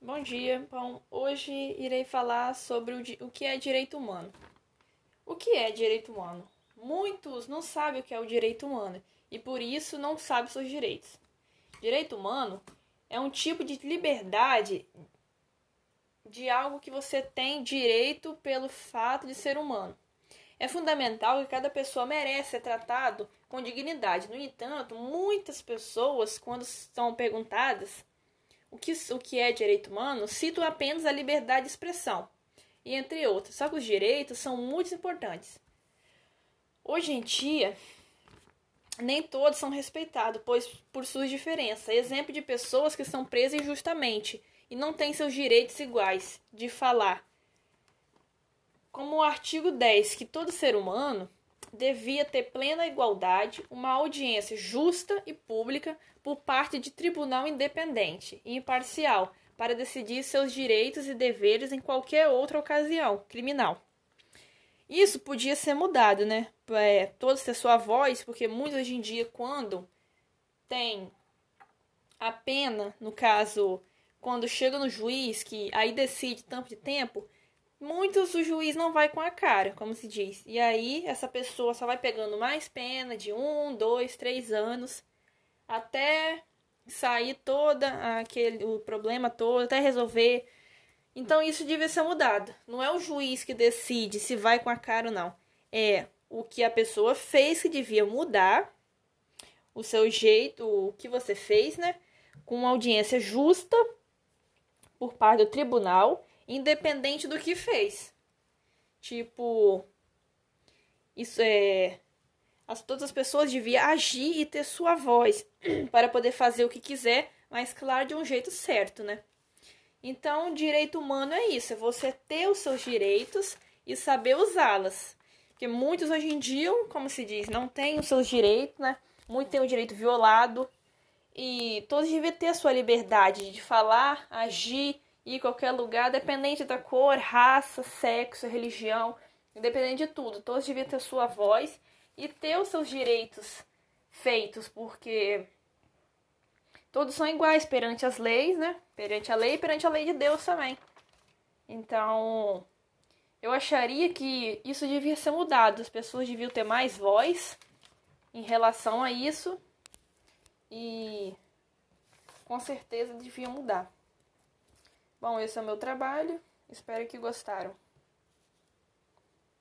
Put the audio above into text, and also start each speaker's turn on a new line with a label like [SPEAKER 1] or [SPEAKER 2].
[SPEAKER 1] Bom dia. Bom, hoje irei falar sobre o, o que é direito humano. O que é direito humano? Muitos não sabem o que é o direito humano e por isso não sabem seus direitos. Direito humano é um tipo de liberdade de algo que você tem direito pelo fato de ser humano. É fundamental que cada pessoa merece ser tratado com dignidade. No entanto, muitas pessoas, quando são perguntadas o que, o que é direito humano, cito apenas a liberdade de expressão, e entre outros. Só que os direitos são muito importantes. Hoje em dia, nem todos são respeitados, pois por suas diferenças. Exemplo de pessoas que são presas injustamente e não têm seus direitos iguais de falar. Como o artigo 10, que todo ser humano devia ter plena igualdade, uma audiência justa e pública por parte de tribunal independente e imparcial para decidir seus direitos e deveres em qualquer outra ocasião criminal. Isso podia ser mudado, né? É, todos ter sua voz, porque muitos hoje em dia, quando tem a pena, no caso, quando chega no juiz, que aí decide tanto de tempo, muitos o juiz não vai com a cara, como se diz. E aí essa pessoa só vai pegando mais pena de um, dois, três anos até sair toda aquele o problema todo, até resolver. Então isso devia ser mudado. Não é o juiz que decide se vai com a cara ou não. É o que a pessoa fez que devia mudar o seu jeito, o que você fez, né? Com uma audiência justa por parte do tribunal independente do que fez. Tipo, isso é. As, todas as pessoas deviam agir e ter sua voz para poder fazer o que quiser, mas claro, de um jeito certo, né? Então, direito humano é isso, é você ter os seus direitos e saber usá-las. Porque muitos hoje em dia, como se diz, não têm os seus direitos, né? Muitos têm o direito violado. E todos deviam ter a sua liberdade de falar, agir ir qualquer lugar, dependente da cor, raça, sexo, religião, independente de tudo. Todos deviam ter sua voz e ter os seus direitos feitos, porque todos são iguais perante as leis, né? Perante a lei e perante a lei de Deus também. Então, eu acharia que isso devia ser mudado. As pessoas deviam ter mais voz em relação a isso e com certeza deviam mudar. Bom, esse é o meu trabalho. Espero que gostaram.